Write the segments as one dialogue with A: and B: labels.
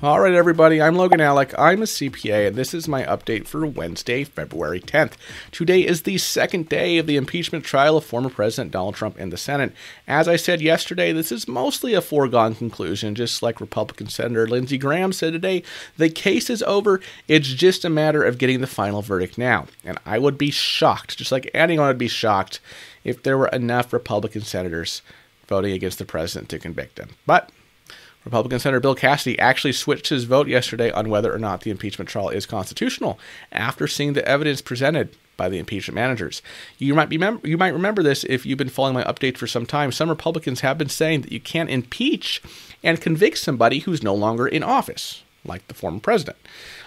A: All right, everybody, I'm Logan Allec. I'm a CPA, and this is my update for Wednesday, February 10th. Today is the second day of the impeachment trial of former President Donald Trump in the Senate. As I said yesterday, this is mostly a foregone conclusion, just like Republican Senator Lindsey Graham said today. The case is over. It's just a matter of getting the final verdict now. And I would be shocked, just like anyone would be shocked, if there were enough Republican senators voting against the president to convict him. But Republican Senator Bill Cassidy actually switched his vote yesterday on whether or not the impeachment trial is constitutional after seeing the evidence presented by the impeachment managers. You might be mem- you might remember this if you've been following my update for some time. Some Republicans have been saying that you can't impeach and convict somebody who's no longer in office, like the former president.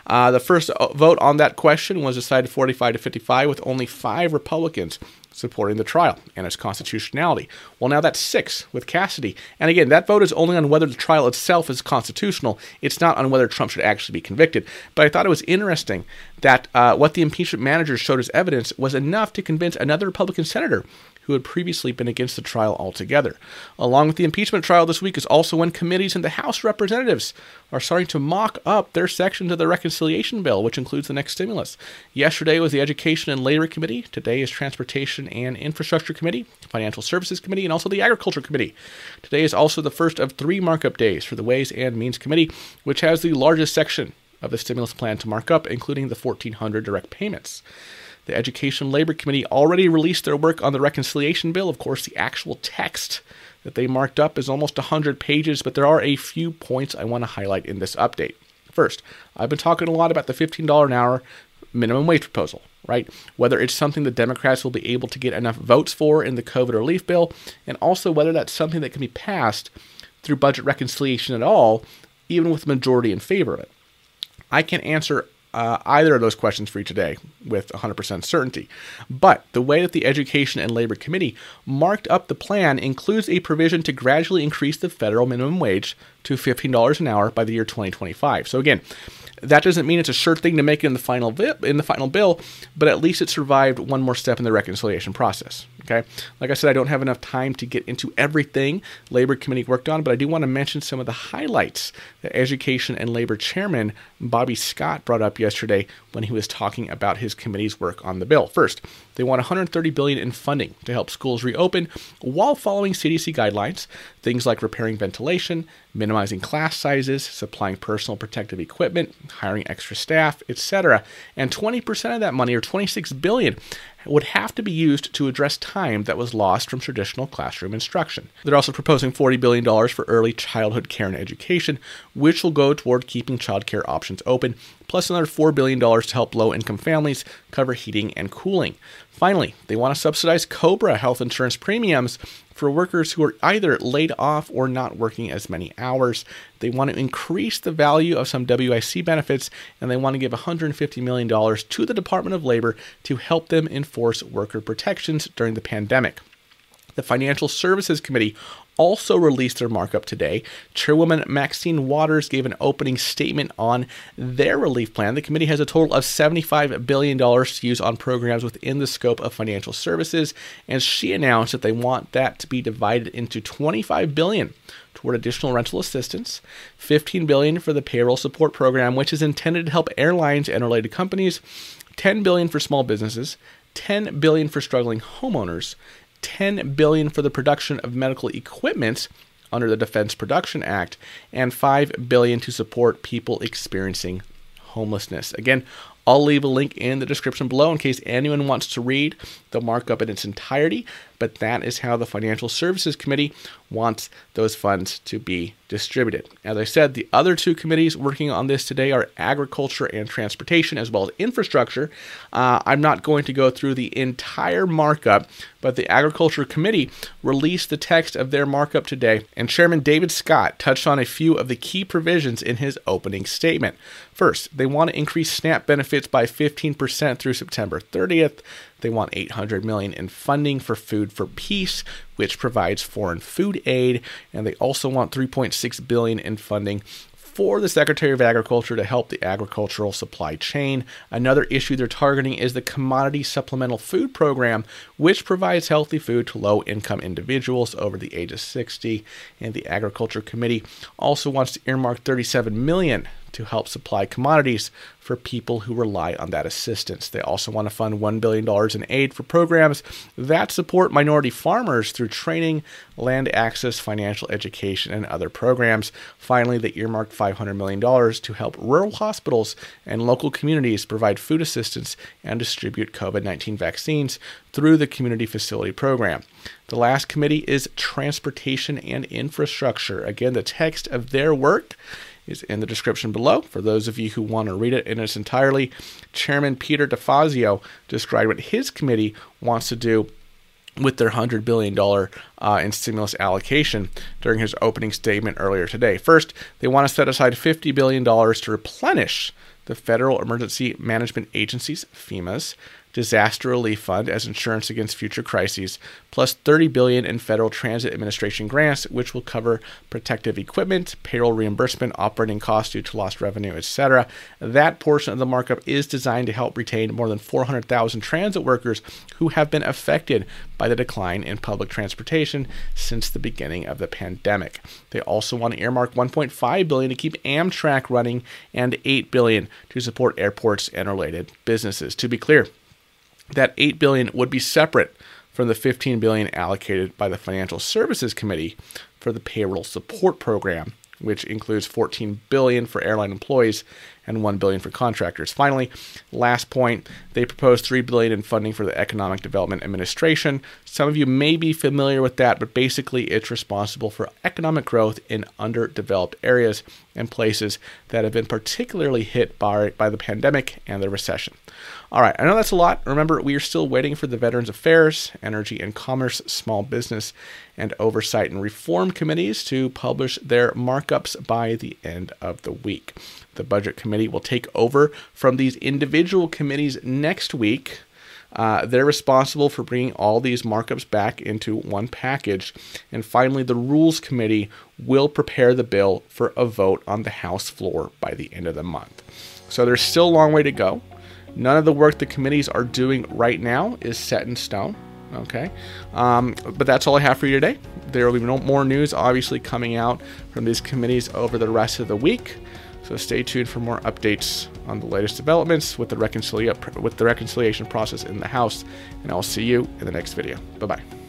A: Uh, the first uh, vote on that question was decided 45 to 55, with only five Republicans supporting the trial and its constitutionality. Well, now that's six with Cassidy. And again, that vote is only on whether the trial itself is constitutional. It's not on whether Trump should actually be convicted. But I thought it was interesting that uh, what the impeachment managers showed as evidence was enough to convince another Republican senator who had previously been against the trial altogether. Along with the impeachment trial this week is also when committees in the House representatives are starting to mock up their sections of the reconciliation bill, which includes the next stimulus. Yesterday was the Education and Labor Committee. Today is Transportation and Infrastructure Committee, Financial Services Committee, and also the Agriculture Committee. Today is also the first of three markup days for the Ways and Means Committee, which has the largest section of the stimulus plan to mark up, including the 1,400 direct payments. The Education Labor Committee already released their work on the reconciliation bill. Of course, the actual text that they marked up is almost 100 pages, but there are a few points I want to highlight in this update. First, I've been talking a lot about the $15 an hour minimum wage proposal, right? Whether it's something the Democrats will be able to get enough votes for in the COVID relief bill, and also whether that's something that can be passed through budget reconciliation at all, even with the majority in favor of it. I can answer uh, either of those questions for you today with 100% certainty. But the way that the Education and Labor Committee marked up the plan includes a provision to gradually increase the federal minimum wage to $15 an hour by the year 2025. So again, that doesn't mean it's a sure thing to make it in the final vi- in the final bill, but at least it survived one more step in the reconciliation process. Okay, like I said, I don't have enough time to get into everything Labor Committee worked on, but I do want to mention some of the highlights that Education and Labor Chairman Bobby Scott brought up yesterday when he was talking about his committee's work on the bill. First, they want 130 billion in funding to help schools reopen while following CDC guidelines, things like repairing ventilation, minimizing class sizes, supplying personal protective equipment, hiring extra staff, etc. And 20% of that money or 26 billion would have to be used to address time that was lost from traditional classroom instruction. They're also proposing $40 billion for early childhood care and education, which will go toward keeping childcare options open, plus another $4 billion to help low income families cover heating and cooling. Finally, they want to subsidize COBRA health insurance premiums for workers who are either laid off or not working as many hours. They want to increase the value of some WIC benefits and they want to give $150 million to the Department of Labor to help them enforce worker protections during the pandemic. The Financial Services Committee also released their markup today. Chairwoman Maxine Waters gave an opening statement on their relief plan. The committee has a total of $75 billion to use on programs within the scope of financial services, and she announced that they want that to be divided into 25 billion toward additional rental assistance, 15 billion for the payroll support program which is intended to help airlines and related companies, 10 billion for small businesses, 10 billion for struggling homeowners, 10 billion for the production of medical equipment under the Defense Production Act and 5 billion to support people experiencing homelessness. Again, I'll leave a link in the description below in case anyone wants to read the markup in its entirety, but that is how the Financial Services Committee wants those funds to be distributed. As I said, the other two committees working on this today are Agriculture and Transportation, as well as Infrastructure. Uh, I'm not going to go through the entire markup, but the Agriculture Committee released the text of their markup today, and Chairman David Scott touched on a few of the key provisions in his opening statement. First, they want to increase SNAP benefits by 15% through September 30th. They want 800 million in funding for Food for Peace, which provides foreign food aid, and they also want 3.6 billion in funding for the Secretary of Agriculture to help the agricultural supply chain. Another issue they're targeting is the Commodity Supplemental Food Program, which provides healthy food to low income individuals over the age of 60. And the Agriculture Committee also wants to earmark 37 million to help supply commodities for people who rely on that assistance. They also want to fund $1 billion in aid for programs that support minority farmers through training, land access, financial education, and other programs. Finally, they earmarked $500 million to help rural hospitals and local communities provide food assistance and distribute COVID 19 vaccines through the Community Facility Program. The last committee is Transportation and Infrastructure. Again, the text of their work is in the description below for those of you who want to read it in its entirety. Chairman Peter DeFazio described what his committee wants to do with their $100 billion uh, in stimulus allocation during his opening statement earlier today. First, they want to set aside $50 billion to replenish the Federal Emergency Management Agency's FEMA's disaster relief fund as insurance against future crises, plus 30 billion in Federal Transit Administration grants, which will cover protective equipment, payroll reimbursement, operating costs due to lost revenue, etc. That portion of the markup is designed to help retain more than 400,000 transit workers who have been affected by the decline in public transportation since the beginning of the pandemic. They also want to earmark 1.5 billion to keep Amtrak running and 8 billion to support airports and related businesses. To be clear, that 8 billion would be separate from the 15 billion allocated by the Financial Services Committee for the payroll support program, which includes 14 billion for airline employees and 1 billion for contractors. Finally, last point, they proposed 3 billion in funding for the Economic Development Administration. Some of you may be familiar with that, but basically it's responsible for economic growth in underdeveloped areas and places that have been particularly hit by, by the pandemic and the recession. All right, I know that's a lot. Remember, we are still waiting for the Veterans Affairs, Energy and Commerce, Small Business, and Oversight and Reform committees to publish their markups by the end of the week. The Budget Committee will take over from these individual committees next week. Uh, they're responsible for bringing all these markups back into one package. And finally, the Rules Committee will prepare the bill for a vote on the House floor by the end of the month. So there's still a long way to go. None of the work the committees are doing right now is set in stone. Okay. Um, but that's all I have for you today. There will be no more news, obviously, coming out from these committees over the rest of the week. So stay tuned for more updates on the latest developments with the, reconcilia- with the reconciliation process in the House. And I'll see you in the next video. Bye bye.